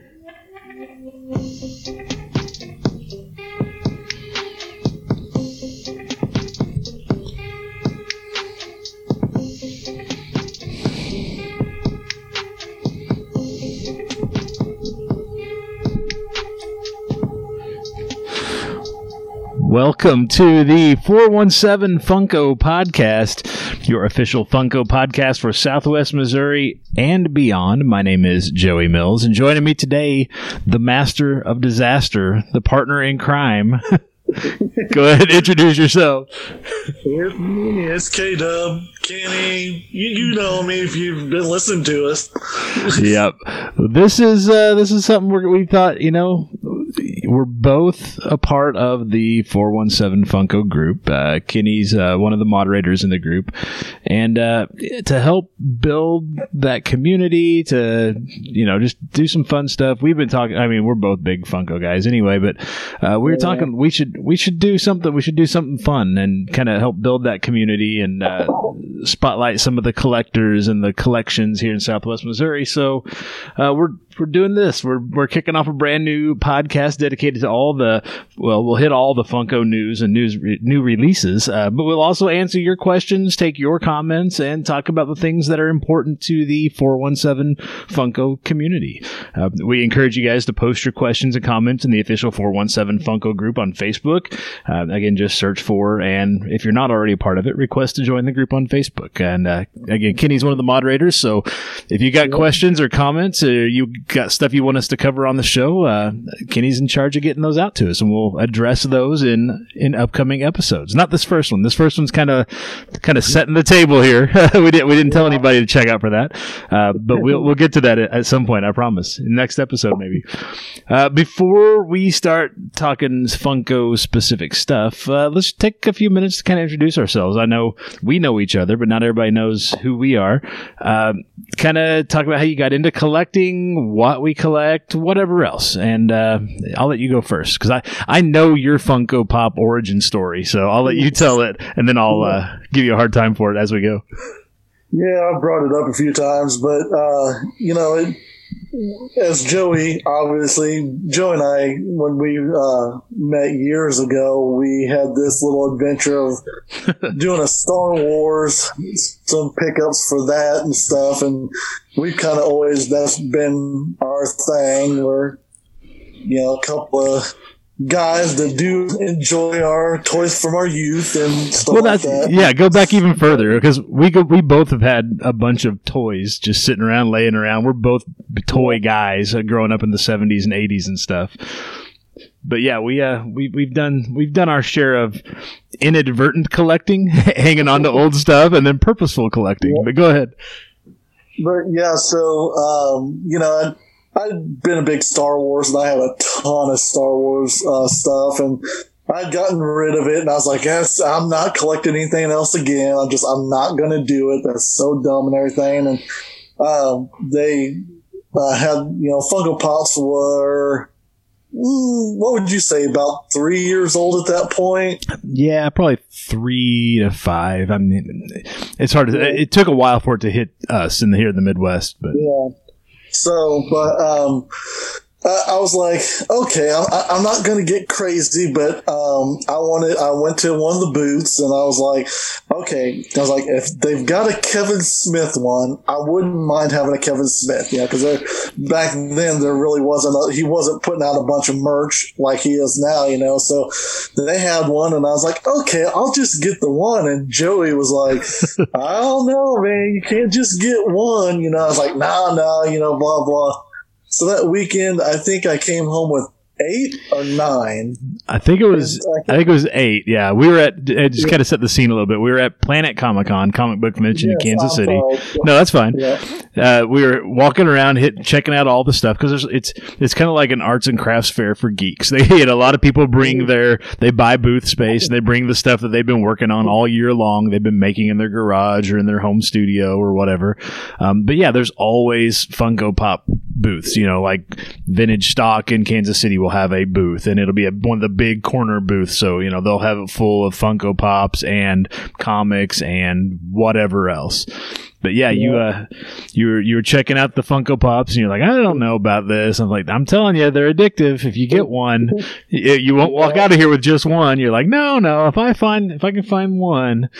Thank you. Welcome to the 417 Funko podcast, your official Funko podcast for Southwest Missouri and beyond. My name is Joey Mills, and joining me today, the master of disaster, the partner in crime. Go ahead and introduce yourself. It's K Dub, Kenny. You, you know me if you've been listening to us. yep. This is uh, this is something we we thought you know we're both a part of the 417 Funko group. Uh, Kenny's uh, one of the moderators in the group. And uh, to help build that community, to, you know, just do some fun stuff, we've been talking. I mean, we're both big Funko guys anyway, but uh, we were talking, we should, we should do something, we should do something fun and kind of help build that community and uh, spotlight some of the collectors and the collections here in Southwest Missouri. So uh, we're, we're doing this. We're, we're kicking off a brand new podcast dedicated to all the, well, we'll hit all the Funko news and news re- new releases, uh, but we'll also answer your questions, take your comments, and talk about the things that are important to the 417 Funko community. Uh, we encourage you guys to post your questions and comments in the official 417 Funko group on Facebook. Uh, again, just search for, and if you're not already a part of it, request to join the group on Facebook. And uh, again, Kenny's one of the moderators, so if you got questions or comments, or you got stuff you want us to cover on the show, uh, Kenny's in charge of getting those out to us, and we'll address those in in upcoming episodes. Not this first one. This first one's kind of kind of setting the table here. we didn't we didn't tell anybody to check out for that, uh, but we'll we'll get to that at, at some point. I promise. Next episode, maybe. Uh, before we start talking Funko specific stuff, uh, let's take a few minutes to kind of introduce ourselves. I know we know each other, but not everybody knows who we are. Um, kind of talk about how you got into collecting, what we collect, whatever else. And uh, I'll let you go first because I, I know your Funko Pop origin story. So I'll let you tell it and then I'll uh, give you a hard time for it as we go. Yeah, I've brought it up a few times, but uh, you know, it, as Joey, obviously, Joe and I, when we uh, met years ago, we had this little adventure of doing a Star Wars, some pickups for that and stuff, and we've kind of always that's been our thing. We're you know a couple of guys that do enjoy our toys from our youth and stuff Well, like that. yeah. Go back even further because we go, we both have had a bunch of toys just sitting around, laying around. We're both toy guys, uh, growing up in the '70s and '80s and stuff. But yeah, we uh we we've done we've done our share of inadvertent collecting, hanging on to old stuff, and then purposeful collecting. But go ahead. But yeah, so um, you know, I'd, I'd been a big Star Wars, and I had a ton of Star Wars uh, stuff, and I'd gotten rid of it, and I was like, "Yes, I'm not collecting anything else again. I'm just, I'm not going to do it. That's so dumb and everything." And um, they uh, had, you know, Funko Pops were. mm, What would you say? About three years old at that point. Yeah, probably three to five. I mean, it's hard to. It took a while for it to hit us in the, here in the Midwest, but Yeah. So, but um, I, I was like, okay, I, I- I'm not going to get crazy, but um, I wanted. I went to one of the booths and I was like, okay. I was like, if they've got a Kevin Smith one, I wouldn't mind having a Kevin Smith. Yeah, because back then there really wasn't. A, he wasn't putting out a bunch of merch like he is now. You know, so they had one, and I was like, okay, I'll just get the one. And Joey was like, I don't know, man. You can't just get one. You know, I was like, nah, nah. You know, blah blah. So that weekend, I think I came home with eight or nine. I think it was. I think it was eight. Yeah, we were at. Just kind of set the scene a little bit. We were at Planet Comic Con, comic book convention in Kansas City. No, that's fine. Yeah. Uh, we were walking around, hit, checking out all the stuff because it's it's kind of like an arts and crafts fair for geeks. They know, a lot of people bring their they buy booth space. and They bring the stuff that they've been working on all year long. They've been making in their garage or in their home studio or whatever. Um, but yeah, there's always Funko Pop booths. You know, like vintage stock in Kansas City will have a booth, and it'll be a, one of the big corner booths. So you know they'll have it full of Funko Pops and comics and whatever else. But yeah, you uh, you were you were checking out the Funko Pops, and you're like, I don't know about this. I'm like, I'm telling you, they're addictive. If you get one, you, you won't walk out of here with just one. You're like, no, no. If I find if I can find one,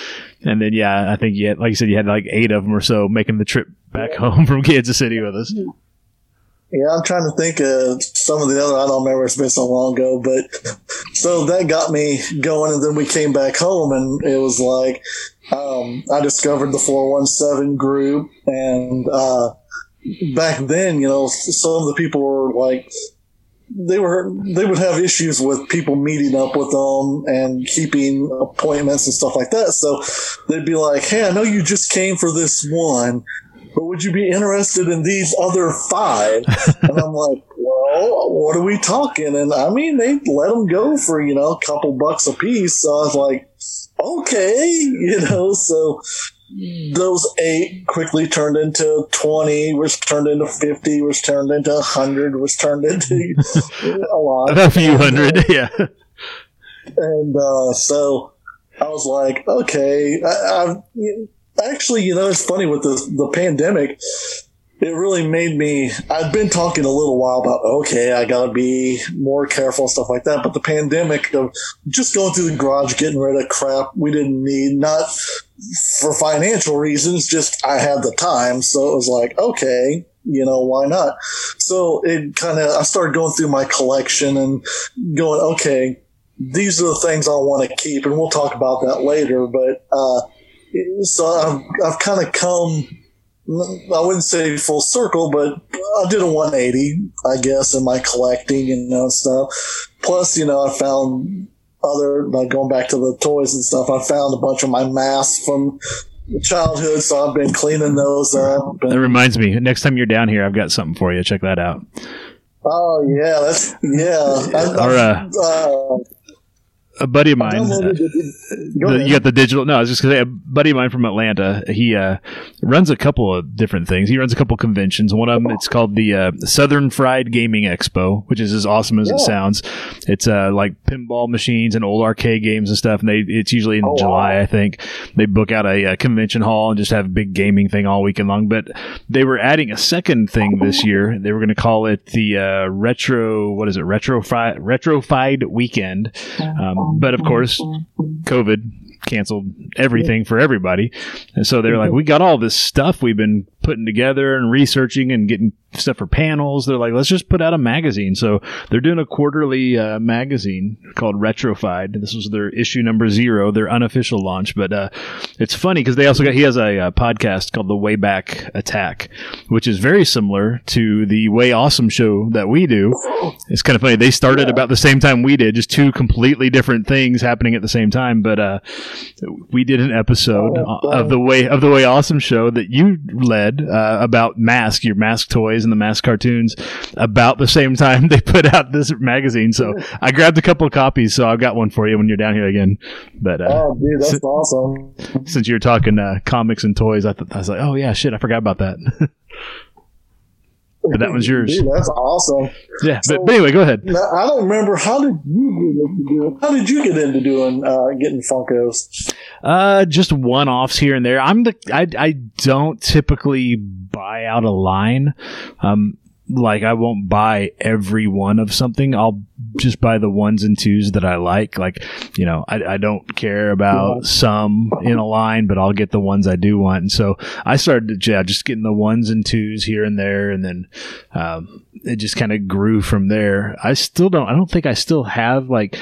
and then yeah, I think you had, like you said, you had like eight of them or so making the trip back home from Kansas City with us. Yeah, I'm trying to think of some of the other. I don't remember. It's been so long ago, but so that got me going, and then we came back home, and it was like um, I discovered the 417 group, and uh, back then, you know, some of the people were like they were they would have issues with people meeting up with them and keeping appointments and stuff like that. So they'd be like, "Hey, I know you just came for this one." But would you be interested in these other five? and I'm like, well, what are we talking? And I mean, they let them go for, you know, a couple bucks a piece. So I was like, okay, you know, so those eight quickly turned into 20, was turned into 50, was turned into 100, was turned into a lot. A few hundred, yeah. And uh, so I was like, okay, I, I've actually, you know, it's funny with the the pandemic. It really made me. I've been talking a little while about okay, I got to be more careful and stuff like that. But the pandemic of just going through the garage, getting rid of crap we didn't need, not for financial reasons, just I had the time, so it was like okay, you know, why not? So it kind of, I started going through my collection and going, okay, these are the things I want to keep, and we'll talk about that later. But uh, so I've, I've kind of come, I wouldn't say full circle, but I did a 180, I guess, in my collecting and you know, stuff. Plus, you know, I found other, like going back to the toys and stuff, I found a bunch of my masks from childhood, so I've been cleaning those up. And, that reminds me, next time you're down here, I've got something for you. Check that out. Oh yeah, that's yeah. I, Our, uh, uh, a buddy of mine. Uh, the, you got the digital. No, I was just gonna say a buddy of mine from Atlanta. He uh, runs a couple of different things. He runs a couple of conventions. One of them it's called the uh, Southern Fried Gaming Expo, which is as awesome as yeah. it sounds. It's uh, like pinball machines and old arcade games and stuff. And they it's usually in oh, July, wow. I think. They book out a, a, convention hall and just have a big gaming thing all weekend long. But they were adding a second thing this year. They were going to call it the uh, retro. What is it? Retrofied Retrofied Weekend. Um, but of course, COVID canceled everything for everybody. And so they're like, we got all this stuff we've been putting together and researching and getting stuff for panels. They're like, let's just put out a magazine. So they're doing a quarterly uh, magazine called Retrofied. This was their issue number zero, their unofficial launch. But uh, it's funny because they also got, he has a, uh, podcast called The Wayback Attack, which is very similar to the Way Awesome show that we do. It's kind of funny. They started about the same time we did, just two completely different things happening at the same time. But uh, we did an episode oh, of the Way of the Way Awesome show that you led uh, about mask, your mask toys and the mask cartoons about the same time they put out this magazine. So I grabbed a couple of copies, so I've got one for you when you're down here again. But uh, oh, dude, that's awesome. Since you're talking uh, comics and toys, I, th- I was like, oh yeah, shit, I forgot about that. but that was yours. Dude, that's awesome. Yeah, so, but, but, anyway, go ahead. I don't remember how did you get into doing, how did you get into doing uh, getting Funkos? Uh, just one offs here and there. I'm the I I don't typically buy out a line. Um, like I won't buy every one of something. I'll just buy the ones and twos that I like. Like, you know, I, I don't care about some in a line, but I'll get the ones I do want. And so I started, yeah, just getting the ones and twos here and there. And then, um, it just kind of grew from there. I still don't, I don't think I still have like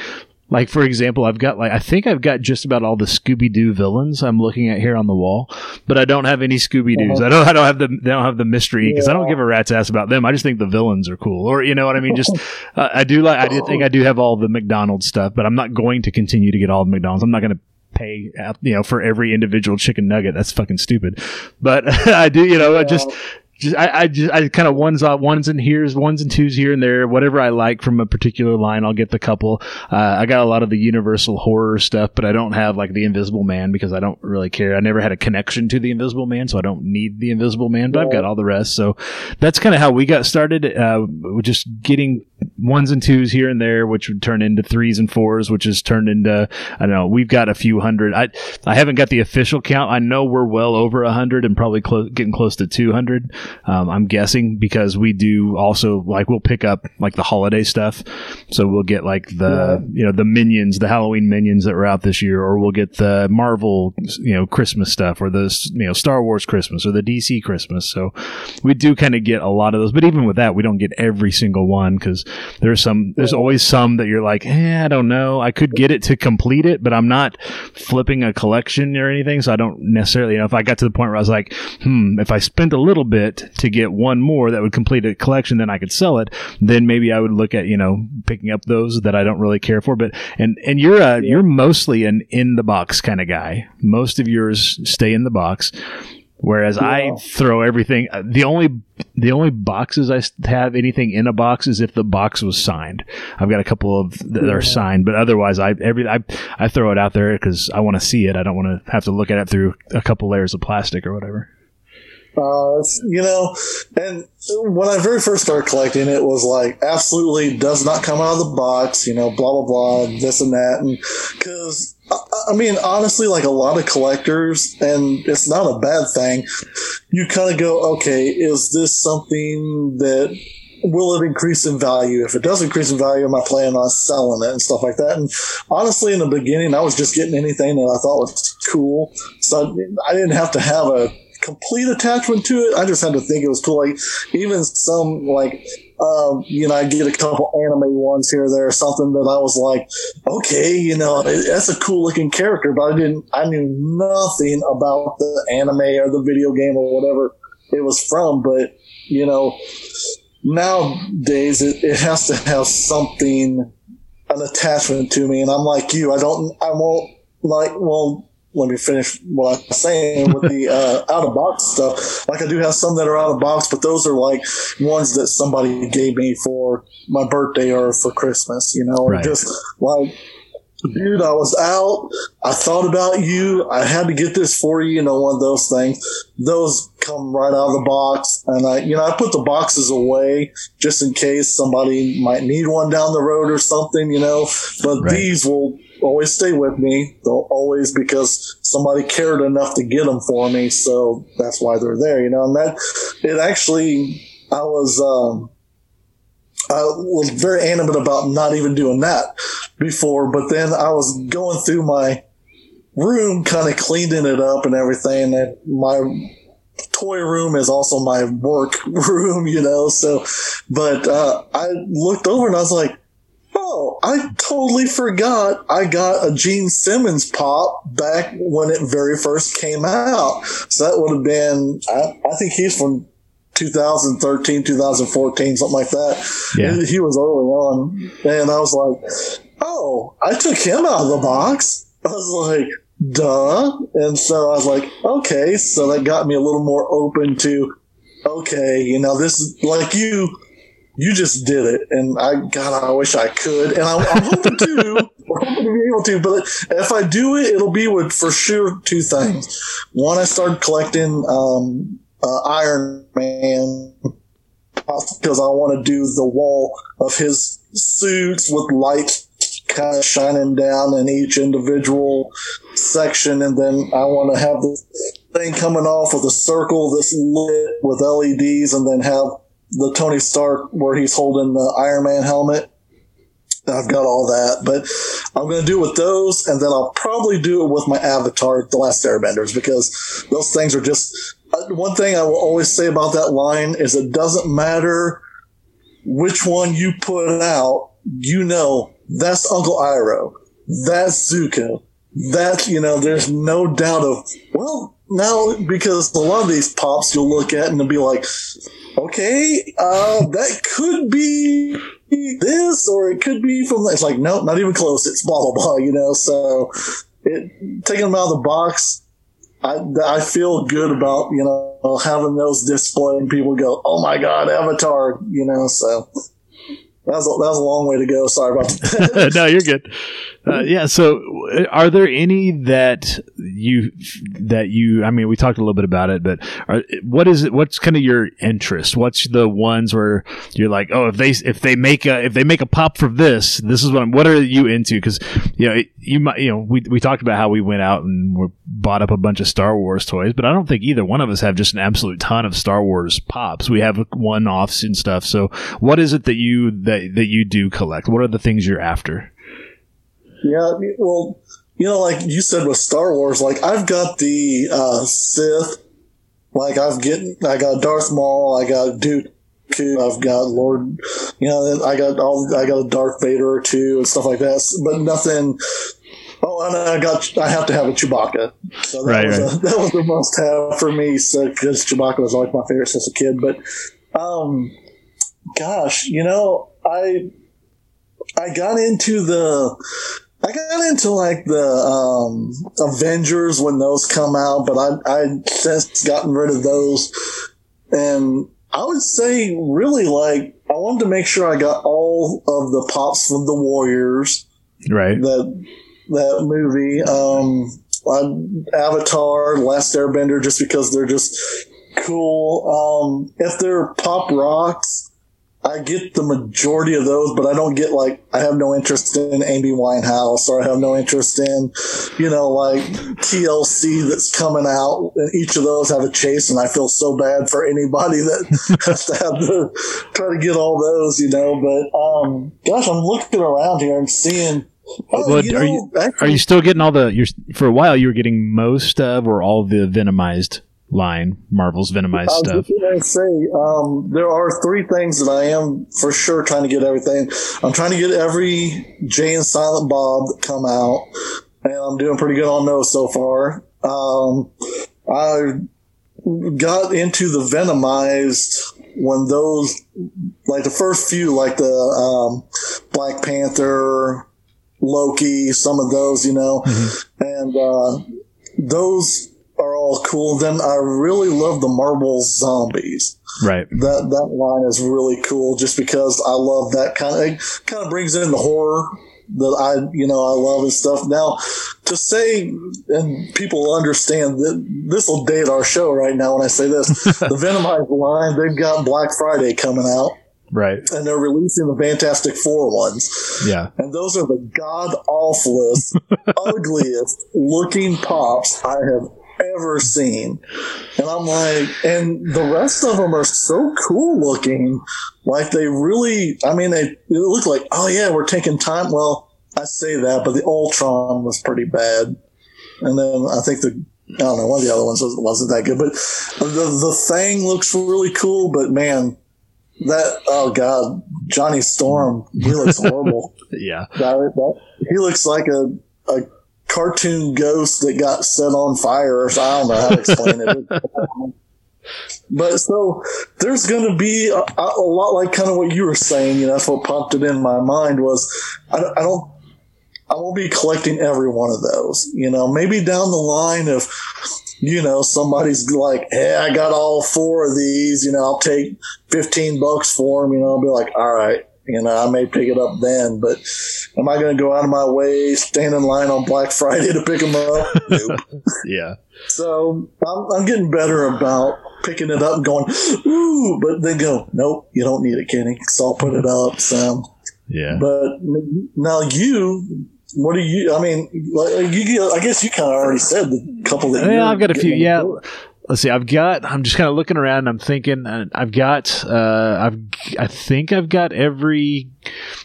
like for example, I've got like I think I've got just about all the Scooby Doo villains I'm looking at here on the wall, but I don't have any Scooby Doos. Uh-huh. I don't I don't have the they don't have the mystery because yeah. I don't give a rat's ass about them. I just think the villains are cool, or you know what I mean. Just uh, I do like I do think I do have all the McDonald's stuff, but I'm not going to continue to get all the McDonald's. I'm not going to pay you know for every individual chicken nugget. That's fucking stupid. But I do you know yeah. just just I, I just I kind of ones on ones and here's ones and twos here and there. Whatever I like from a particular line I'll get the couple. Uh, I got a lot of the Universal horror stuff but I don't have like the Invisible Man because I don't really care. I never had a connection to the Invisible Man so I don't need the Invisible Man but I've got all the rest. So that's kind of how we got started uh, just getting ones and twos here and there, which would turn into threes and fours, which is turned into I don't know. We've got a few hundred. I I haven't got the official count. I know we're well over a hundred and probably clo- getting close to two hundred. Um, I'm guessing because we do also like we'll pick up like the holiday stuff, so we'll get like the yeah. you know the minions, the Halloween minions that were out this year, or we'll get the Marvel you know Christmas stuff, or the you know Star Wars Christmas, or the DC Christmas. So we do kind of get a lot of those, but even with that, we don't get every single one because there's some there's always some that you're like, eh, I don't know, I could get it to complete it, but I'm not flipping a collection or anything, so I don't necessarily you know if I got to the point where I was like, hmm, if I spent a little bit to get one more that would complete a collection, then I could sell it. Then maybe I would look at you know picking up those that I don't really care for. But and and you're a, you're mostly an in the box kind of guy. Most of yours stay in the box. Whereas yeah. I throw everything. Uh, the only the only boxes I have anything in a box is if the box was signed. I've got a couple of that yeah. are signed, but otherwise I every I, I throw it out there because I want to see it. I don't want to have to look at it through a couple layers of plastic or whatever. Uh, you know, and when I very first started collecting, it was like absolutely does not come out of the box. You know, blah blah blah, this and that, and because I mean, honestly, like a lot of collectors, and it's not a bad thing. You kind of go, okay, is this something that will it increase in value? If it does increase in value, am I planning on selling it and stuff like that? And honestly, in the beginning, I was just getting anything that I thought was cool, so I didn't have to have a complete attachment to it. I just had to think it was cool. Like even some like um, you know, I get a couple anime ones here there, something that I was like, okay, you know, that's a cool looking character, but I didn't, I knew nothing about the anime or the video game or whatever it was from. But you know, nowadays it, it has to have something, an attachment to me, and I'm like you, I don't, I won't like, well, let me finish what I'm saying with the uh, out of box stuff. Like I do have some that are out of box, but those are like ones that somebody gave me for my birthday or for Christmas, you know, right. just like dude, I was out. I thought about you. I had to get this for you. You know, one of those things. Those come right out of the box, and I, you know, I put the boxes away just in case somebody might need one down the road or something. You know, but right. these will always stay with me. They'll always because somebody cared enough to get them for me, so that's why they're there. You know, and that it actually, I was. um I was very animate about not even doing that before, but then I was going through my room, kind of cleaning it up and everything. And my toy room is also my work room, you know. So, but uh, I looked over and I was like, Oh, I totally forgot I got a Gene Simmons pop back when it very first came out. So that would have been, I, I think he's from 2013, 2014, something like that. Yeah. He, he was early on. And I was like, oh, I took him out of the box. I was like, duh. And so I was like, okay. So that got me a little more open to, okay, you know, this is like you you just did it, and I God, I wish I could, and I'm, I'm hoping to. We're hoping to be able to, but if I do it, it'll be with for sure two things. One, I started collecting um, uh, Iron Man because I want to do the wall of his suits with light kind of shining down in each individual section, and then I want to have the thing coming off with a circle that's lit with LEDs, and then have the Tony Stark where he's holding the Iron Man helmet. I've got all that, but I'm going to do it with those, and then I'll probably do it with my Avatar, The Last Airbenders, because those things are just. Uh, one thing I will always say about that line is it doesn't matter which one you put out, you know, that's Uncle Iroh, that's Zuko, that, you know, there's no doubt of, well, now, because a lot of these pops you'll look at and be like, okay, uh, that could be this, or it could be from. It's like, nope, not even close. It's blah blah blah. You know, so it, taking them out of the box, I I feel good about you know having those displayed and people go, oh my god, Avatar. You know, so. That was, a, that was a long way to go. Sorry about that. no, you're good. Uh, yeah. So, are there any that you that you? I mean, we talked a little bit about it, but are, what is it? What's kind of your interest? What's the ones where you're like, oh, if they if they make a if they make a pop for this, this is what I'm. What are you into? Because you know you might you know we we talked about how we went out and we bought up a bunch of Star Wars toys, but I don't think either one of us have just an absolute ton of Star Wars pops. We have one offs and stuff. So, what is it that you that that you do collect? What are the things you're after? Yeah, well, you know, like you said with Star Wars, like I've got the uh, Sith, like I've getting, I got Darth Maul, I got Dooku. I've got Lord, you know, I got all, I got a Darth Vader or two and stuff like that, but nothing. Oh, and I got, I have to have a Chewbacca. So that, right, was, right. A, that was the must have for me. So, cause Chewbacca was like my favorite since a kid. But, um, gosh, you know, I, I got into the, I got into like the um, Avengers when those come out, but I I since gotten rid of those, and I would say really like I wanted to make sure I got all of the pops from the Warriors, right? That that movie, um, Avatar, Last Airbender, just because they're just cool. Um, if they're pop rocks, I get the majority of those, but I don't get like I have no interest in Amy Winehouse or I have no interest in, you know, like TLC that's coming out. And each of those have a chase, and I feel so bad for anybody that has to have to try to get all those, you know. But um, gosh, I'm looking around here and seeing. Oh, well, you know, are you actually, are you still getting all the? You're for a while. You were getting most of or all the venomized line, Marvel's Venomized I stuff. I say um, there are three things that I am for sure trying to get everything. I'm trying to get every Jay and Silent Bob that come out, and I'm doing pretty good on those so far. Um, I got into the Venomized when those, like the first few, like the um, Black Panther, Loki, some of those, you know, mm-hmm. and uh, those are all cool. Then I really love the Marvel zombies. Right. That that line is really cool just because I love that kind of it kind of brings in the horror that I you know I love and stuff. Now to say and people understand that this will date our show right now when I say this. the Venomized line, they've got Black Friday coming out. Right. And they're releasing the Fantastic Four ones. Yeah. And those are the god awfulest, ugliest looking pops I have ever seen. And I'm like, and the rest of them are so cool looking. Like they really, I mean, they, look like, oh yeah, we're taking time. Well, I say that, but the Ultron was pretty bad. And then I think the, I don't know, one of the other ones wasn't that good, but the, the thing looks really cool, but man, that, oh God, Johnny Storm, he looks horrible. yeah. That, that, he looks like a, a cartoon ghost that got set on fire, or so I don't know how to explain it. But so there's going to be a, a, lot like kind of what you were saying. You know, that's what popped it in my mind was I, I don't. I won't be collecting every one of those. You know, maybe down the line if you know somebody's like, "Hey, I got all four of these," you know, I'll take fifteen bucks for them. You know, I'll be like, "All right, you know, I may pick it up then, but am I going to go out of my way, stand in line on Black Friday to pick them up? Nope. yeah. So I'm, I'm, getting better about picking it up and going, ooh, but then go, nope, you don't need it, Kenny. So I'll put it up. So, yeah. But now you, what do you, I mean, like, you, I guess you kind of already said the couple that Yeah, I've got a few. Yeah let's see i've got i'm just kind of looking around and i'm thinking i've got uh i've i think i've got every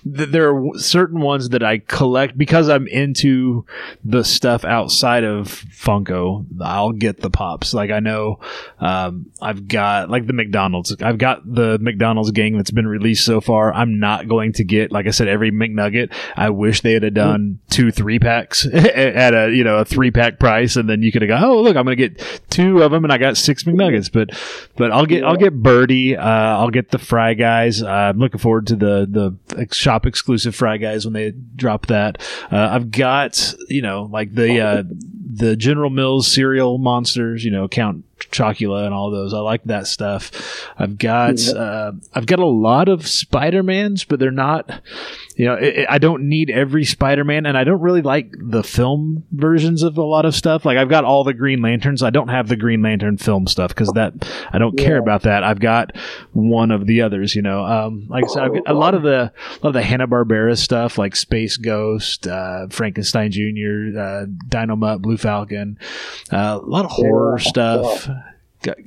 there are certain ones that I collect because I'm into the stuff outside of Funko. I'll get the pops. Like I know um, I've got like the McDonald's. I've got the McDonald's gang that's been released so far. I'm not going to get like I said every McNugget. I wish they had done two three packs at a you know a three pack price, and then you could have gone. Oh look, I'm going to get two of them, and I got six McNuggets. But but I'll get I'll get Birdie. Uh, I'll get the Fry Guys. Uh, I'm looking forward to the the shop exclusive Fry Guys when they drop that. Uh, I've got you know like the uh, the General Mills cereal monsters. You know, count Chocula and all those. I like that stuff. I've got uh, I've got a lot of Spider Mans, but they're not. You know, it, it, I don't need every Spider Man, and I don't really like the film versions of a lot of stuff. Like I've got all the Green Lanterns. I don't have the Green Lantern film stuff because that I don't yeah. care about that. I've got one of the others. You know, um, like I said, I've got a lot of the a lot of the Hanna Barbera stuff, like Space Ghost, uh, Frankenstein Junior, uh, Dynomutt, Blue Falcon, uh, a lot of horror yeah. stuff.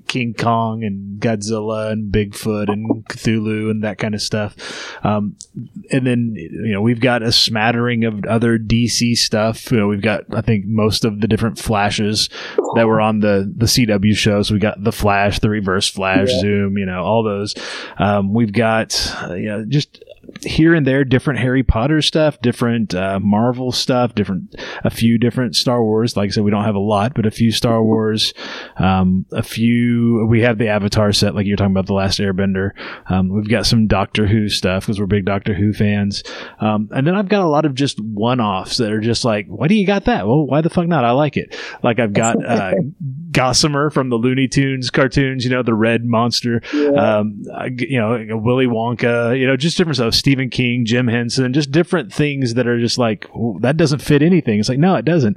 King Kong and Godzilla and Bigfoot and Cthulhu and that kind of stuff. Um, and then you know we've got a smattering of other DC stuff. You know we've got I think most of the different flashes that were on the the CW shows. We got the Flash, the Reverse Flash, yeah. Zoom. You know all those. Um, we've got uh, you know just here and there different Harry Potter stuff, different uh, Marvel stuff, different a few different Star Wars. Like I said, we don't have a lot, but a few Star Wars, um, a few. We have the Avatar set, like you're talking about the Last Airbender. Um, we've got some Doctor Who stuff because we're big Doctor Who fans, um, and then I've got a lot of just one-offs that are just like, why do you got that? Well, why the fuck not? I like it. Like I've got uh, Gossamer from the Looney Tunes cartoons, you know, the red monster, yeah. um, you know, Willy Wonka, you know, just different stuff. Stephen King, Jim Henson, just different things that are just like, that doesn't fit anything. It's like, no, it doesn't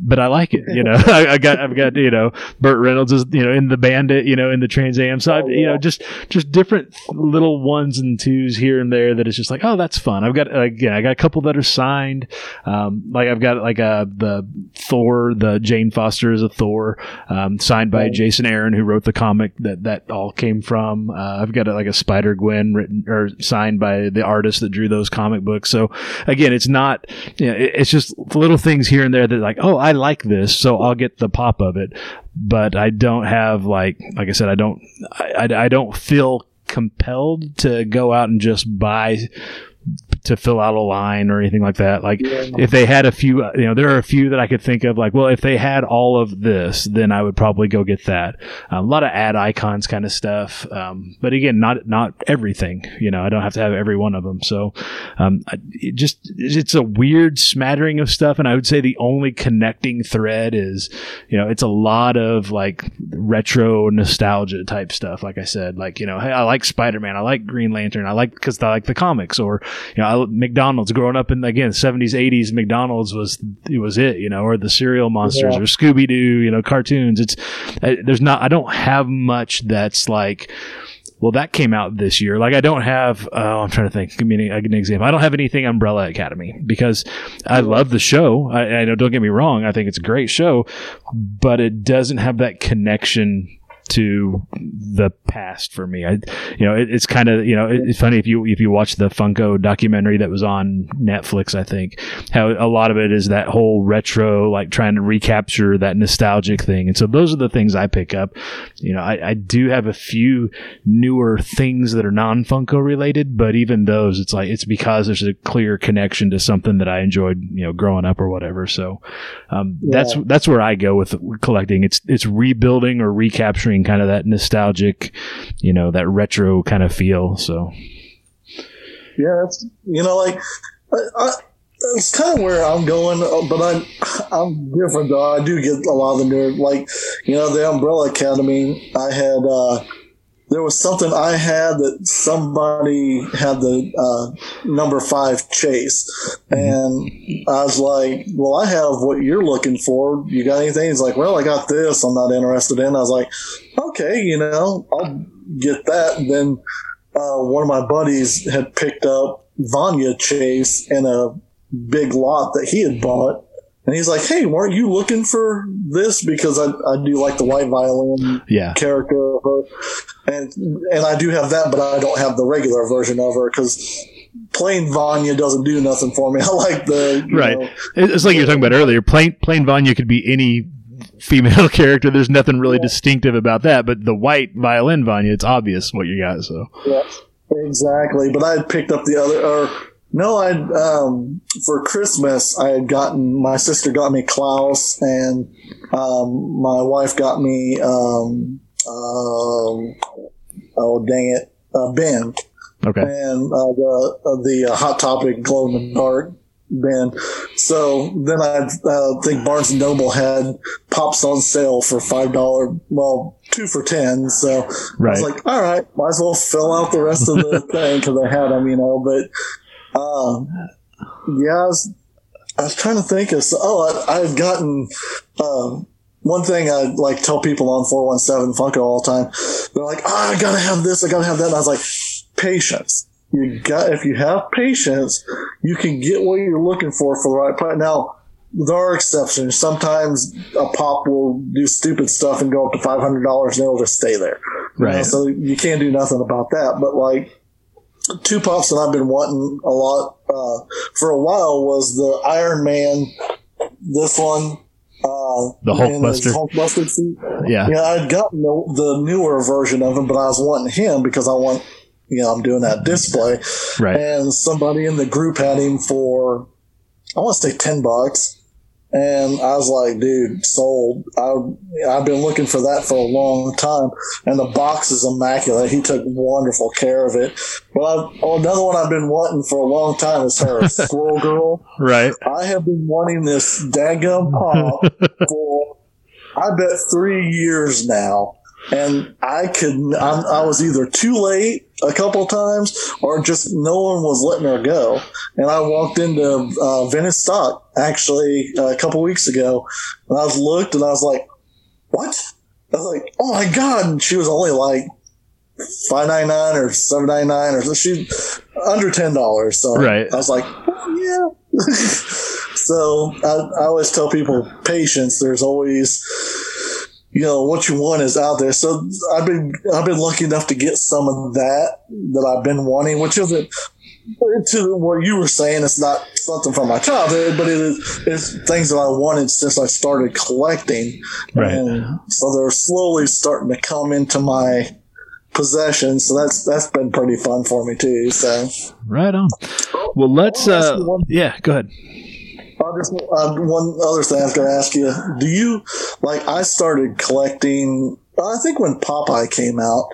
but I like it. You know, I, I, got I've got you know Burt Reynolds is you know in the Bandit, you know in the Trans Am. So oh, yeah. you know just just different little ones and twos here and there that is just like oh that's fun. I've got again I got a couple that are signed. Um, like I've got like a uh, the Thor, the Jane Foster is a Thor, um, signed by Jason Aaron who wrote the comic that that all came from. Uh, I've got a, like a Spider Gwen written or signed by the artist that drew those comic books. So again, it's not you know, it, it's just little things here and there that like oh I I like this, so I'll get the pop of it. But I don't have like, like I said, I don't, I, I, I don't feel compelled to go out and just buy to fill out a line or anything like that. Like yeah. if they had a few, you know, there are a few that I could think of. Like, well, if they had all of this, then I would probably go get that. Um, a lot of ad icons kind of stuff, um, but again, not not everything. You know, I don't have to have every one of them. So, um, it just it's a weird smattering of stuff, and I would say the only connecting thread is, you know, it's a lot of like retro nostalgia type stuff. Like I said, like you know, hey, I like Spider Man, I like Green Lantern, I like because I like the comics, or you know, I, McDonald's growing up in again seventies eighties McDonald's was it was it you know or the cereal monsters yeah. or Scooby Doo you know cartoons. It's uh, there's not I don't have much that's like well, that came out this year. Like, I don't have, oh, I'm trying to think. Give me an, an, example. I don't have anything Umbrella Academy because I love the show. I, I know, don't get me wrong. I think it's a great show, but it doesn't have that connection to the past for me. I, you know, it, it's kind of you know it's funny if you if you watch the Funko documentary that was on Netflix, I think how a lot of it is that whole retro, like trying to recapture that nostalgic thing. And so those are the things I pick up. You know, I, I do have a few newer things that are non Funko related, but even those, it's like it's because there's a clear connection to something that I enjoyed, you know, growing up or whatever. So um, yeah. that's that's where I go with collecting. It's it's rebuilding or recapturing kind of that nostalgic, you know, that retro kind of feel. So, yeah, it's you know, like I, I, it's kind of where I'm going, uh, but I'm I'm different though. I do get a lot of the nerd, like you know, the Umbrella Academy. I had. uh there was something I had that somebody had the uh, number five chase, mm-hmm. and I was like, "Well, I have what you're looking for. You got anything?" He's like, "Well, I got this. I'm not interested in." I was like, "Okay, you know, I'll get that." And then uh, one of my buddies had picked up Vanya Chase in a big lot that he had bought and he's like, "Hey, weren't you looking for this? Because I, I do like the white violin yeah. character of her, and and I do have that, but I don't have the regular version of her because plain Vanya doesn't do nothing for me. I like the right. Know, it's like you were talking about earlier. Plain plain Vanya could be any female character. There's nothing really yeah. distinctive about that. But the white violin Vanya, it's obvious what you got. So yeah, exactly. But I picked up the other. Or, no, I um, for Christmas I had gotten my sister got me Klaus and um, my wife got me um, um oh dang it uh, Ben okay and uh, the uh, the uh, Hot Topic glow in the dark Ben So then I uh, think Barnes and Noble had pops on sale for five dollar. Well, two for ten. So Right. I was like, all right, might as well fill out the rest of the thing because I had them, you know. But um, yeah, I was, I was trying to think of. Oh, I, had gotten. Um, one thing I like tell people on 417 Funko all the time, they're like, oh, I gotta have this, I gotta have that. And I was like, patience. You got, if you have patience, you can get what you're looking for for the right price. Now, there are exceptions. Sometimes a pop will do stupid stuff and go up to $500 and it'll just stay there. You know, Right. so you can't do nothing about that. But like, two pops that I've been wanting a lot uh, for a while was the Iron Man, this one, uh, The Hulkbuster? Hulkbuster suit. Yeah. Yeah, I'd gotten the, the newer version of him, but I was wanting him because I want, you know, I'm doing that display. Right. And somebody in the group had him for, I want to say 10 bucks. And I was like, dude, sold. I, I've been looking for that for a long time. And the box is immaculate. He took wonderful care of it. But I, oh, another one I've been wanting for a long time is her, Squirrel Girl. Right. I have been wanting this daggum pop for, I bet, three years now. And I could, I'm, I was either too late a couple times or just no one was letting her go. And I walked into uh, Vintage Stock actually uh, a couple weeks ago and I was looked and I was like, what? I was like, oh my God. And she was only like, Five ninety nine or seven ninety nine or so she under ten dollars. So Right. I was like, oh, yeah. so I, I always tell people patience. There's always, you know, what you want is out there. So I've been I've been lucky enough to get some of that that I've been wanting, which isn't to what you were saying. It's not something from my childhood, but it is it's things that I wanted since I started collecting. Right. And so they're slowly starting to come into my possession. So that's that's been pretty fun for me too. So Right on. Well, let's. Uh, yeah. Go ahead. I'll just, uh, one other thing I was going to ask you: Do you like? I started collecting. I think when Popeye came out,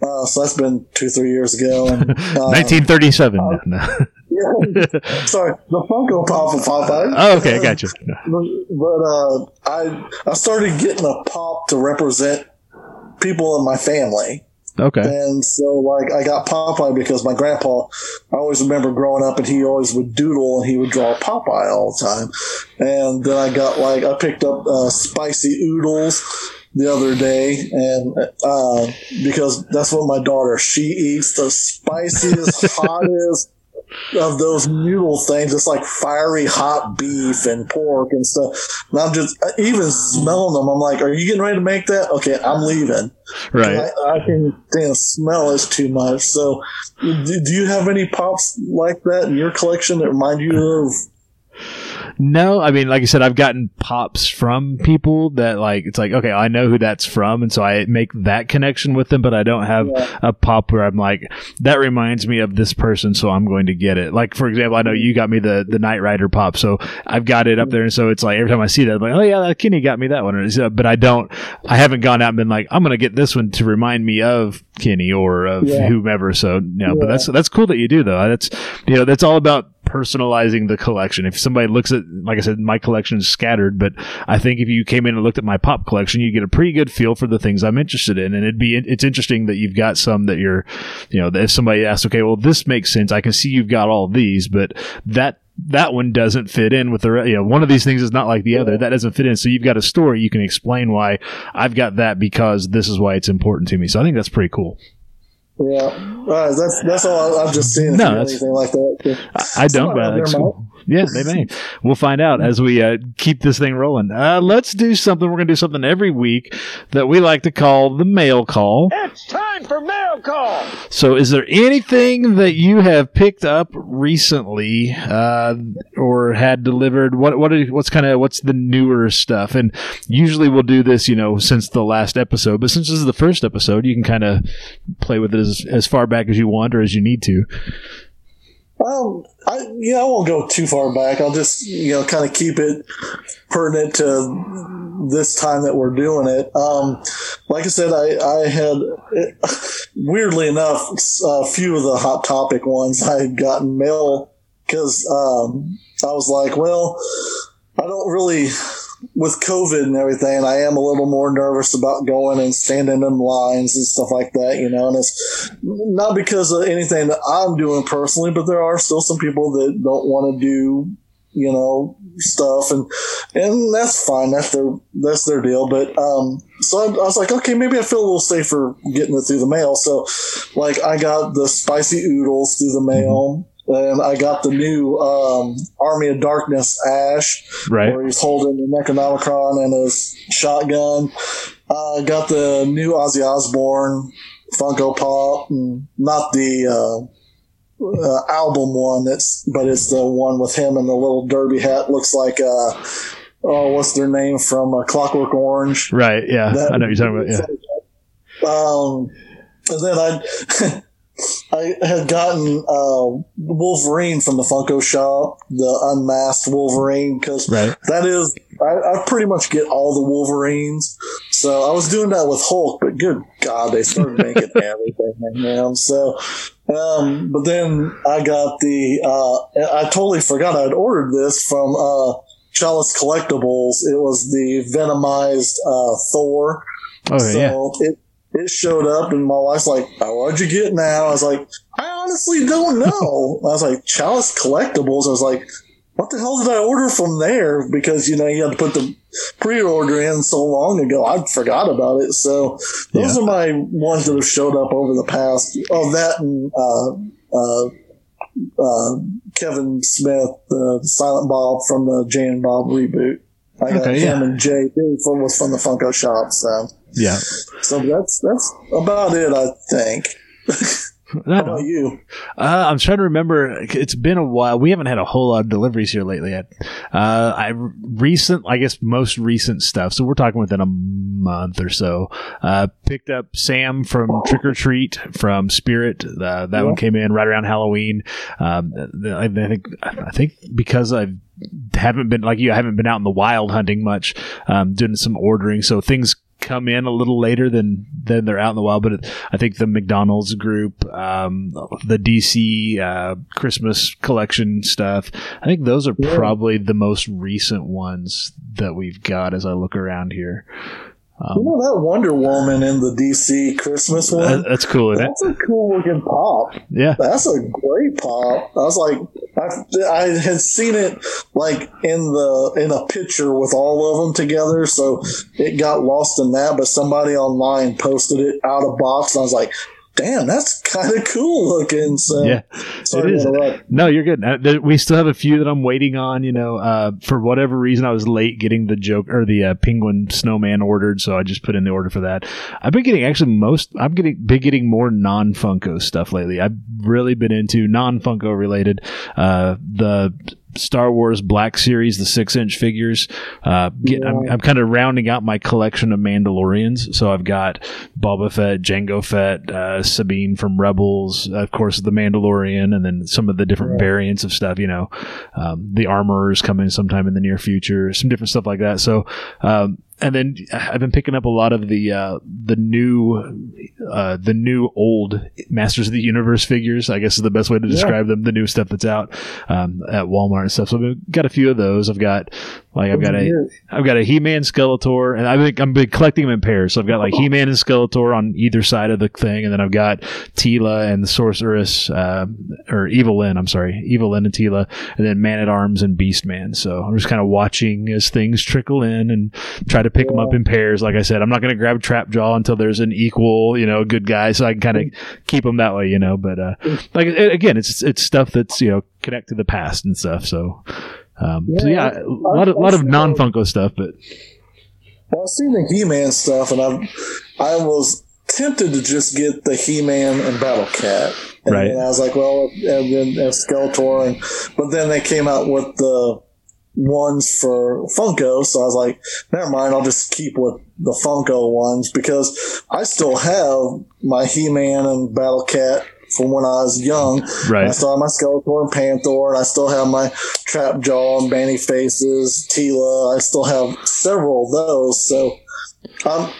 uh, so that's been two, three years ago. And, uh, 1937. Oh. No. yeah, sorry, the Funko Pop of Popeye. oh, okay. I got you. But uh, I I started getting a pop to represent people in my family. Okay. And so, like, I got Popeye because my grandpa, I always remember growing up and he always would doodle and he would draw Popeye all the time. And then I got, like, I picked up uh, Spicy Oodles the other day and uh, because that's what my daughter, she eats the spiciest, hottest of those noodle things. It's like fiery hot beef and pork and stuff. And I'm just, uh, even smelling them, I'm like, are you getting ready to make that? Okay, I'm leaving. Right. I, I can damn smell is too much. So, do, do you have any pops like that in your collection that remind you of? No, I mean, like I said, I've gotten pops from people that like it's like okay, I know who that's from, and so I make that connection with them. But I don't have Yeah. a pop where I'm like that reminds me of this person, so I'm going to get it. Like for example, I know you got me the the Knight Rider pop, so I've got it up there, and so it's like every time I see that, I'm like, oh yeah, Kenny got me that one. But I don't, I haven't gone out and been like, I'm going to get this one to remind me of Kenny or of Yeah. whomever. So no, but Yeah. that's that's cool that you do though. That's you know that's all about personalizing the collection. If somebody looks at, like I said, my collection is scattered, but I think if you came in and looked at my pop collection, you'd get a pretty good feel for the things I'm interested in. And it'd be, it's interesting that you've got some that you're, you know, if somebody asks, okay, well, this makes sense. I can see you've got all these, but that, that one doesn't fit in with the, re- you know, one of these things is not like the other. That doesn't fit in. So you've got a story. You can explain why I've got that because this is why it's important to me. So I think that's pretty cool. Yeah, right, that's that's all. I've just seen No, you have that's- anything like that. I, I don't, but that's cool. Yeah, they may. We'll find out as we uh, keep this thing rolling. Uh, let's do something. We're going to do something every week that we like to call the mail call. It's time for mail call. So, is there anything that you have picked up recently uh, or had delivered? What what are, what's kind of what's the newer stuff? And usually we'll do this, you know, since the last episode. But since this is the first episode, you can kind of play with it as as far back as you want or as you need to. Um, I yeah, I won't go too far back. I'll just you know kind of keep it pertinent to this time that we're doing it. Um, like I said, I I had weirdly enough a few of the hot topic ones I had gotten mail because um, I was like, well, I don't really with COVID and everything, I am a little more nervous about going and standing in lines and stuff like that, you know. And it's not because of anything that I'm doing personally, but there are still some people that don't want to do, you know, stuff, and and that's fine. That's their that's their deal. But um, so I, I was like, okay, maybe I feel a little safer getting it through the mail. So, like, I got the spicy oodles through the mail and I got the new um, Army of Darkness Ash, Right. where he's holding the Necronomicon and his shotgun. I uh, got the new Ozzy Osbourne Funko Pop, and not the uh, uh, album one. That's but it's the one with him and the little derby hat. Looks like uh, oh, what's their name from uh, Clockwork Orange? Right. Yeah. That- I know what you're talking about. Yeah. Um, and then I, I had gotten uh, Wolverine from the Funko shop, the unmasked Wolverine, because Right. that is I, I pretty much get all the Wolverines. So I was doing that with Hulk, but good God, they started making everything, man. So, um, but then I got the uh, I totally forgot I'd ordered this from uh, Chalice Collectibles. It was the Venomized uh, Thor. Oh so yeah. it it showed up, and my wife's like, oh, "What'd you get now?" I was like, "I honestly don't know." I was like, "Chalice Collectibles." I was like, "What the hell did I order from there?" Because you know you had to put the pre-order in so long ago, I forgot about it. So those Yeah. are my ones that have showed up over the past. Oh, that and uh, uh, uh, Kevin Smith, the Silent Bob from the Jay and Bob reboot. I got Okay, him yeah. and Jay Jay from was from the Funko shop. So. Yeah. So that's that's about it, I think. How about you? Uh, I'm trying to remember. It's been a while. We haven't had a whole lot of deliveries here lately. Yet. Uh, I recent, I guess, most recent stuff. So we're talking within a month or so. Uh, picked up Sam from Trick or Treat from Spirit. Uh, that one came in right around Halloween. Um, I, I think I think because I haven't been like you, I haven't been out in the wild hunting much, um, doing some ordering. So things come in a little later than than they're out in the wild. But it, I think the McDonald's group, um, the DC uh, Christmas collection stuff, I think those are Yeah. probably the most recent ones that we've got as I look around here. You Um, know that Wonder Woman in the DC Christmas that- one? that's cool, isn't it? That's a cool looking pop. Yeah. That's a great pop. I was like, I, I had seen it like in the in a picture with all of them together, so it got lost in that. But somebody online posted it out of box, and I was like, "Damn, that's kind of cool looking." So Yeah, sorry it is. No, you're good. We still have a few that I'm waiting on. You know, uh, for whatever reason, I was late getting the joke or the uh, penguin snowman ordered, so I just put in the order for that. I've been getting actually most. I'm getting been getting more non Funko stuff lately. I've really been into non Funko related. Uh, the Star Wars Black Series, the six inch figures. Uh, get, I'm, I'm kind of rounding out my collection of Mandalorians. So I've got Boba Fett, Jango Fett, uh, Sabine from Rebels, of course, the Mandalorian, and then some of the different variants of stuff. You know, um, the Armorers coming sometime in the near future, some different stuff like that. So, um, and then I've been picking up a lot of the uh, the new uh, the new old Masters of the Universe figures. I guess is the best way to describe them. The new stuff that's out um, at Walmart and stuff. So I've got a few of those. I've got like I've got a I've got a He-Man Skeletor, and I've been, I'm been collecting them in pairs. So I've got like He-Man and Skeletor on either side of the thing, and then I've got Teela and the Sorceress, uh, or Evil Lyn. I'm sorry, Evil Lyn and Teela, and then Man at Arms and Beast Man. So I'm just kind of watching as things trickle in and try to pick them up in pairs. Like I said, I'm not going to grab Trap Jaw until there's an equal, you know, good guy, so I can kind of keep them that way, you know. But uh, like again, it's it's stuff that's you know connect to the past and stuff. So. Um, so Yeah, yeah, a lot of, lot of non Funko stuff, but Well, I've seen the He-Man stuff, and I, I was tempted to just get the He-Man and Battle Cat. And Right. I was like, well, and then and Skeletor, and but then they came out with the ones for Funko, so I was like, never mind, I'll just keep with the Funko ones because I still have my He-Man and Battle Cat from when I was young. Right. I still have my Skeletor and Panther, and I still have my Trap Jaw and Banny Faces, Teela. I still have several of those. So um,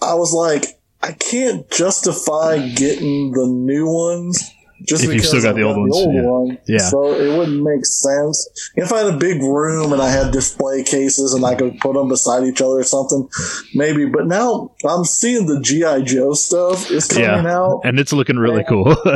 I was like, I can't justify getting the new ones just If you've still got I've the old yeah. one. Yeah. So it wouldn't make sense if I had a big room and I had display cases and I could put them beside each other or something, maybe. But now I'm seeing the GI Joe stuff is coming Yeah. out. And it's looking really cool.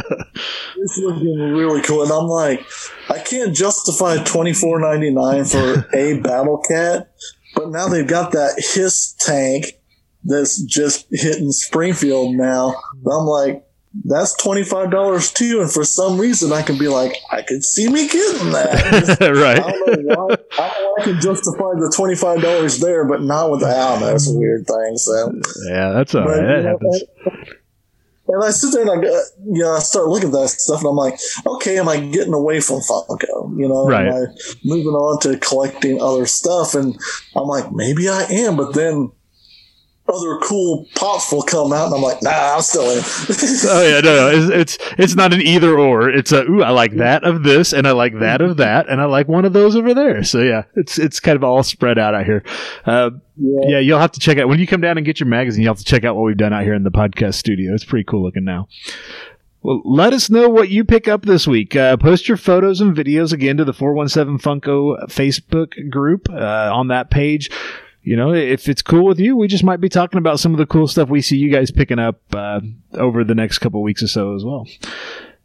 It's looking really cool, and I'm like, I can't justify twenty four ninety nine for a battle cat, but now they've got that hiss tank that's just hitting Springfield now. I'm like, that's twenty five dollars too, and for some reason I can be like, I could see me getting that. I right. don't know why. I, don't know I can justify the twenty five dollars there, but not with the. I don't. It's a weird thing. So Yeah, that's all but, right. you That know, happens. And, I sit there and I, you know, I start looking at that stuff, and I'm like, okay, am I getting away from Funko? You know, Right. am I moving on to collecting other stuff? And I'm like, maybe I am, but then other cool pops will come out, and I'm like, nah, I'm still in. Oh yeah, no, no, it's, it's it's not an either or. It's a ooh, I like that of this, and I like that of that, and I like one of those over there. So yeah, it's it's kind of all spread out out here. Uh, yeah. yeah, you'll have to check out when you come down and get your magazine. You'll have to check out what we've done out here in the podcast studio. It's pretty cool looking now. Well, let us know what you pick up this week. Uh, post your photos and videos again to the 417 Funko Facebook group uh, on that page. You know, if it's cool with you, we just might be talking about some of the cool stuff we see you guys picking up uh, over the next couple weeks or so as well.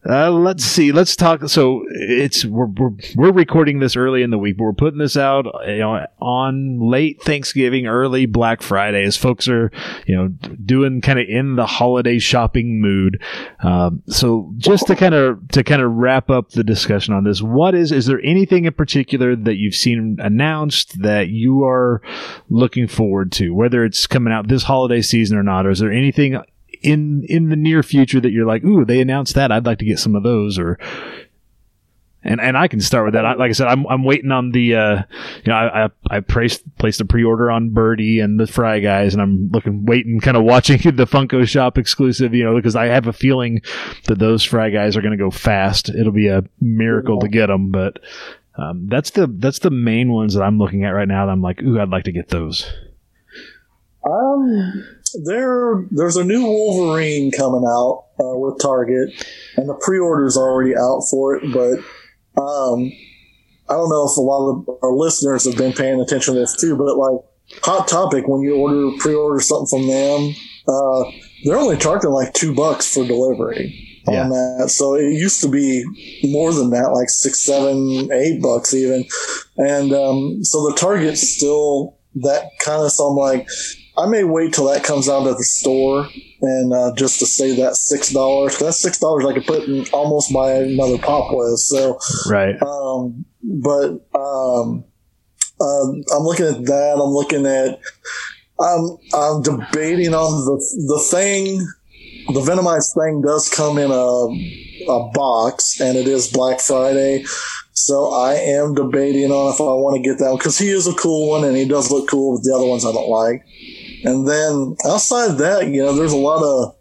Uh, let's see. Let's talk. So it's we're, we're we're recording this early in the week, but we're putting this out you know on late Thanksgiving, early Black Friday, as folks are you know doing kind of in the holiday shopping mood. Um, so just to kind of to kind of wrap up the discussion on this, what is is there anything in particular that you've seen announced that you are looking forward to, whether it's coming out this holiday season or not, or is there anything in in the near future that you're like, ooh, they announced that. I'd like to get some of those, or and and I can start with that. I, like I said, I'm I'm waiting on the uh, you know I I, I placed placed a pre order on Birdie and the Fry Guys, and I'm looking waiting, kind of watching the Funko Shop exclusive, you know, because I have a feeling that those Fry Guys are going to go fast. It'll be a miracle to get them, but. Um, that's the that's the main ones that I'm looking at right now. That I'm like, ooh, I'd like to get those. Um, there, there's a new Wolverine coming out uh, with Target, and the pre-order's already out for it. But um, I don't know if a lot of our listeners have been paying attention to this too. But like Hot Topic, when you order pre-order something from them, uh, they're only charging like two bucks for delivery Yeah. on that. So it used to be more than that, like six, seven, eight bucks even. And um, so the Target's still that kind of. So I'm like, I may wait till that comes out at the store and uh, just to save that six dollars. That's six dollars I could put in almost buy another pop with. So, Right. um, but um, um, I'm looking at that. I'm looking at. I'm I'm debating on the the thing. The Venomized thing does come in a a box, and it is Black Friday. So I am debating on if I want to get that one because he is a cool one and he does look cool. But the other ones I don't like. And then outside that, you know, there's a lot of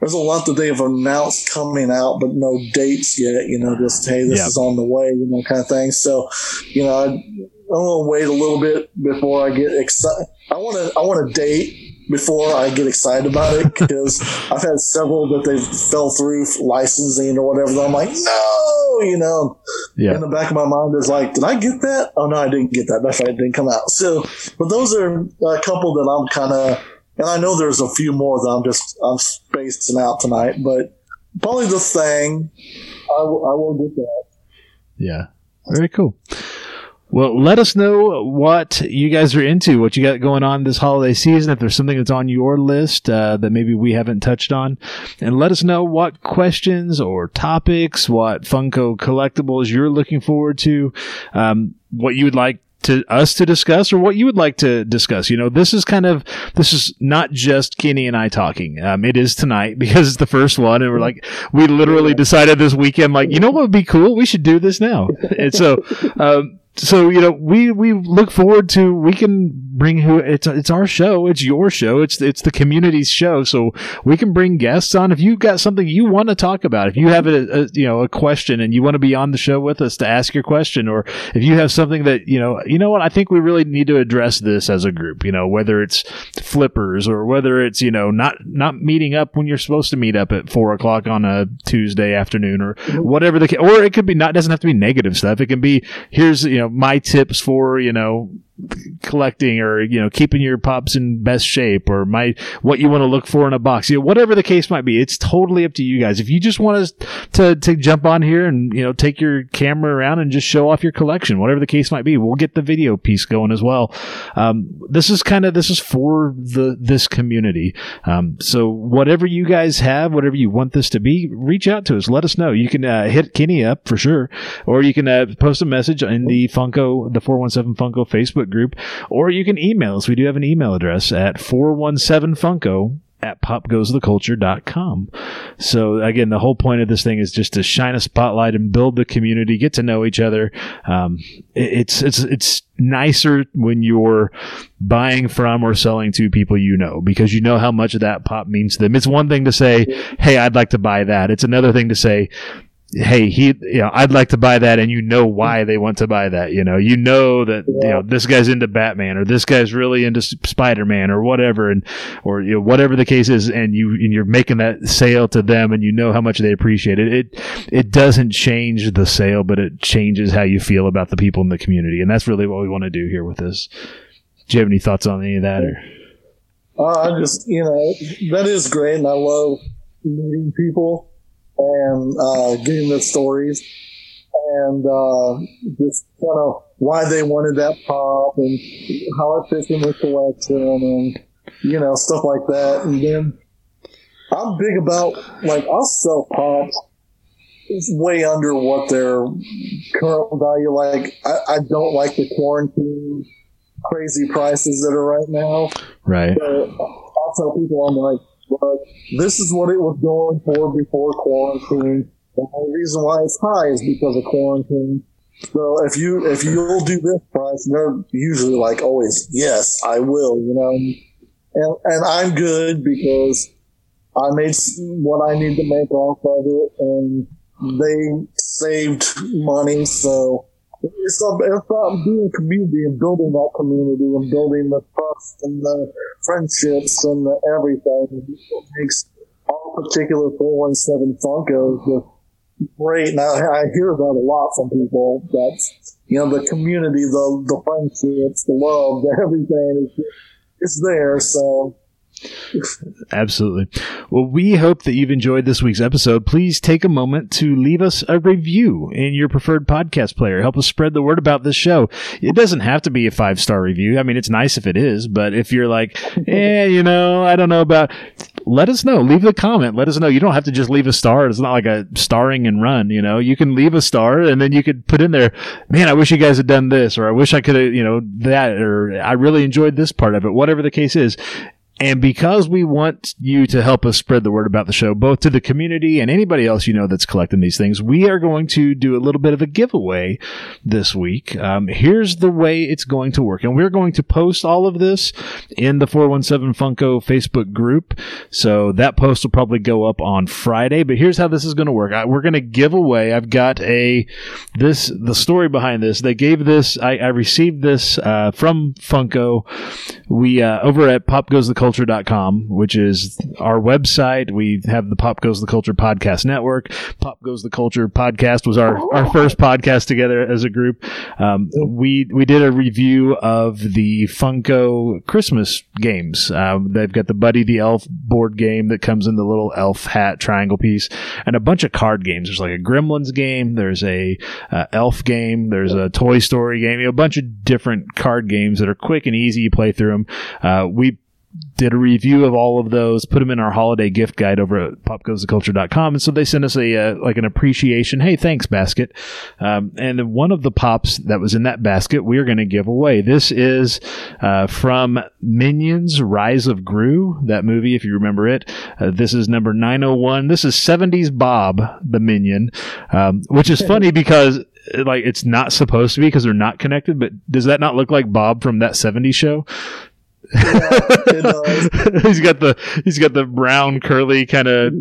there's a lot that they've announced coming out, but no dates yet. You know, just hey, this Yeah. is on the way, you know, kind of thing. So, you know, I, I'm gonna wait a little bit before I get excited. I want to I want a date before I get excited about it because I've had several that they fell through licensing or whatever. I'm like, no, you know. Yeah. In the back of my mind is like, did I get that? Oh no, I didn't get that. That's right, it didn't come out. So, but those are a couple that I'm kind of, and I know there's a few more that I'm just I'm spacing out tonight, but probably the thing, I will, I will get that. Yeah. Very cool. Well, let us know what you guys are into, what you got going on this holiday season. If there's something that's on your list uh, that maybe we haven't touched on, and let us know what questions or topics, what Funko collectibles you're looking forward to, um, what you would like to us to discuss or what you would like to discuss. You know, this is kind of this is not just Kenny and I talking. Um, it is tonight because it's the first one, and we're like, we literally decided this weekend, like, you know what would be cool? We should do this now. and so, um, so you know, we we look forward to we can bring who it's it's our show, it's your show, it's it's the community's show, so we can bring guests on if you've got something you want to talk about. If you have a, a you know a question and you want to be on the show with us to ask your question, or if you have something that you know you know what I think we really need to address this as a group. You know whether it's flippers or whether it's you know not not meeting up when you're supposed to meet up at four o'clock on a Tuesday afternoon or whatever the or it could be not doesn't have to be negative stuff. It can be here's you know my tips for you know collecting or you know keeping your pops in best shape or my what you want to look for in a box you know whatever the case might be it's totally up to you guys. If you just want us to to jump on here and you know take your camera around and just show off your collection whatever the case might be we'll get the video piece going as well. Um, this is kind of this is for the this community. Um, so whatever you guys have whatever you want this to be reach out to us. Let us know. You can uh, hit kenny up for sure or you can uh, post a message in the funko the 417 funko facebook group or you can email us we do have an email address at 417funko at popgoestheculture.com. So again, the whole point of this thing is just to shine a spotlight and build the community, get to know each other. Um, it- it's it's it's nicer when you're buying from or selling to people you know because you know how much of that pop means to them. It's one thing to say, "Hey, I'd like to buy that." It's another thing to say, hey he you know i'd like to buy that and you know why they want to buy that you know? You know that you know this guy's into batman or this guy's really into spider-man or whatever and or you know whatever the case is and you and you're making that sale to them and you know how much they appreciate it. It it doesn't change the sale but it changes how you feel about the people in the community. And that's really what we want to do here with this. Do you have any thoughts on any of that or? Uh, I just, you know, that is great, and I love meeting people and uh, getting the stories and uh, just kind of why they wanted that pop and how it fits in their collection and you know stuff like that. And then I'm big about like I'll sell pops it's way under what their current value. Like I, I don't like the quarantine crazy prices that are right now. right So I'll tell people, I'm like, look, this is what it was going for before quarantine. And The only reason why it's high is because of quarantine. So if you if you'll do this price, they're usually like always, yes, I will, you know. And and I'm good because I made what I need to make off of it, and they saved money. So it's about, being community and building that community and building the trust and the friendships and the everything. It makes our particular 417 Funkos just great. And I, I hear that a lot from people that, you know, the community, the, the friendships, the love, the everything is it's there. So Absolutely. Well, we hope that you've enjoyed this week's episode. Please take a moment to leave us a review in your preferred podcast player. Help us spread the word about this show. It doesn't have to be a five star review. I mean, it's nice if it is, but if you're like, eh, you know, I don't know about, let us know. Leave a comment. Let us know. You don't have to just leave a star. It's not like a starring and run, you know. You can leave a star and then you could put in there, man, I wish you guys had done this, or I wish I could have, you know, that, or I really enjoyed this part of it, whatever the case is. And because we want you to help us spread the word about the show, both to the community and anybody else you know that's collecting these things, we are going to do a little bit of a giveaway this week. Um, here's the way it's going to work. And we're going to post all of this in the 417 Funko Facebook group. So that post will probably go up on Friday. But here's how this is going to work. I, we're going to give away, I've got a, this, the story behind this. They gave this, I, I received this uh, from Funko. We, uh, over at popgoestheculture.com, which is our website. We have the Pop Goes the Culture podcast network. Pop Goes the Culture podcast was our, our first podcast together as a group. Um, we, we did a review of the Funko Christmas games. Um, they've got the Buddy the Elf board game that comes in the little elf hat triangle piece and a bunch of card games. There's like a Gremlins game. There's a uh, elf game. There's a Toy Story game. You know, a bunch of different card games that are quick and easy. You play through them. Uh, we did a review of all of those, put them in our holiday gift guide over at popgoestheculture.com. And so they sent us a, uh, like an appreciation. Hey, thanks basket. Um, and one of the pops that was in that basket, we're going to give away. This is, uh, from Minions Rise of Gru, that movie, if you remember it. Uh, this is number 901. This is 70s Bob, the Minion, um, which is funny because like it's not supposed to be because they're not connected. But does that not look like Bob from that '70s show? he's got the he's got the brown curly kind of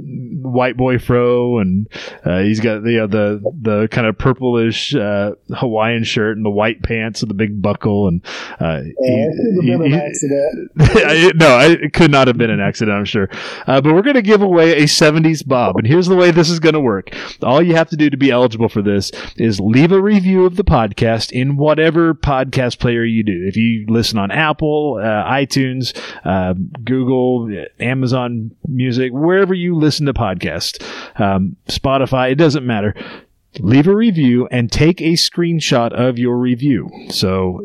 white boy fro, and uh, he's got the uh, the the kind of purplish uh, Hawaiian shirt and the white pants with the big buckle, and uh, yeah, he, he, he, I, no, it could not have been an accident, I'm sure. Uh, but we're going to give away a '70s Bob, and here's the way this is going to work. All you have to do to be eligible for this is leave a review of the podcast in whatever podcast player you do. If you listen on Apple, uh, iTunes, uh, Google, Amazon Music, wherever you listen to podcasts, um, Spotify, it doesn't matter leave a review and take a screenshot of your review. So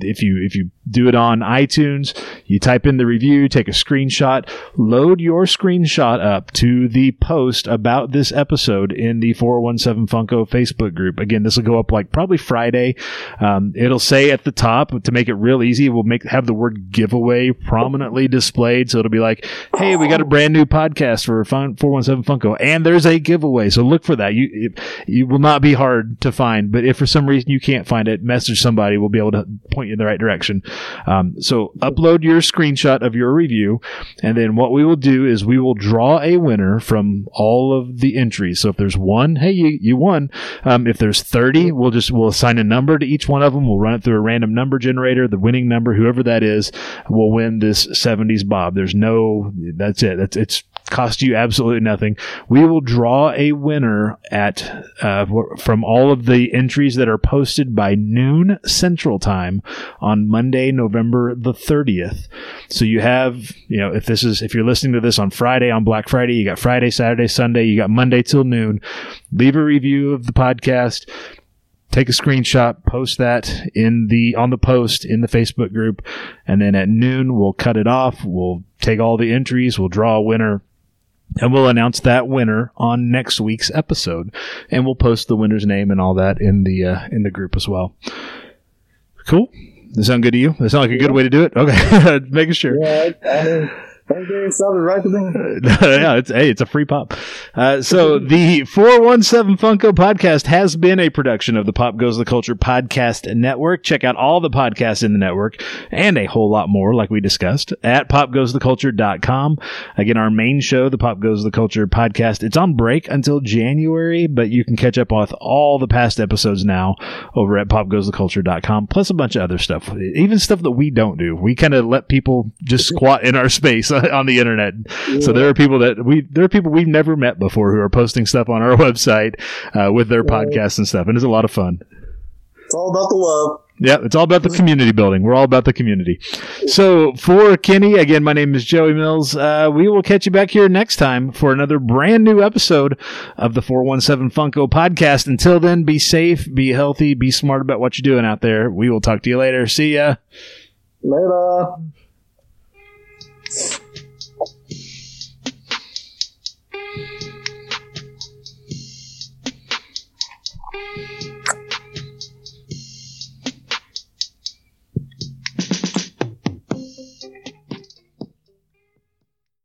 if you if you do it on iTunes, you type in the review, take a screenshot, load your screenshot up to the post about this episode in the 417 Funko Facebook group. Again, this will go up like probably Friday. Um, it'll say at the top to make it real easy. We'll make have the word giveaway prominently displayed, so it'll be like, "Hey, we got a brand new podcast for 417 Funko, and there's a giveaway." So look for that. You you will not be hard to find. But if for some reason you can't find it, message somebody. We'll be able to point you in the right direction. Um, so upload your screenshot of your review, and then what we will do is we will draw a winner from all of the entries. So if there's one, hey, you, you won. Um, if there's 30, we'll just we'll assign a number to each one of them. We'll run it through a random number generator. The winning number, whoever that is, will win this 70s Bob. There's no that's it. That's it's cost you absolutely nothing. We will draw a winner at uh, from all of the entries that are posted by noon Central Time on Monday, November the 30th. So you have, you know, if this is if you're listening to this on Friday on Black Friday, you got Friday, Saturday, Sunday, you got Monday till noon. Leave a review of the podcast take a screenshot, post that in the on the post in the Facebook group, and then at noon we'll cut it off. We'll take all the entries, we'll draw a winner, and we'll announce that winner on next week's episode, and we'll post the winner's name and all that in the uh, in the group as well. Cool. Does that sound good to you? Does that sound like a good way to do it? Okay, making sure. Yeah, I mean, right to me. yeah, it's hey, it's a free pop. Uh, so the 417 Funko podcast has been a production of the Pop Goes the Culture podcast network. Check out all the podcasts in the network and a whole lot more, like we discussed, at popgoestheculture.com. Again, our main show, the Pop Goes the Culture podcast, it's on break until January, but you can catch up with all the past episodes now over at popgoestheculture.com, plus a bunch of other stuff, even stuff that we don't do. We kind of let people just squat in our space on the internet. Yeah. So there are people that we there are people we've never met before who are posting stuff on our website uh, with their podcasts and stuff, and it's a lot of fun. It's all about the love. Yeah, it's all about the community building. We're all about the community. So for Kenny, again, my name is Joey Mills. Uh, we will catch you back here next time for another brand new episode of the 417 Funko podcast. Until then, be safe, be healthy, be smart about what you're doing out there. We will talk to you later. See ya. Later.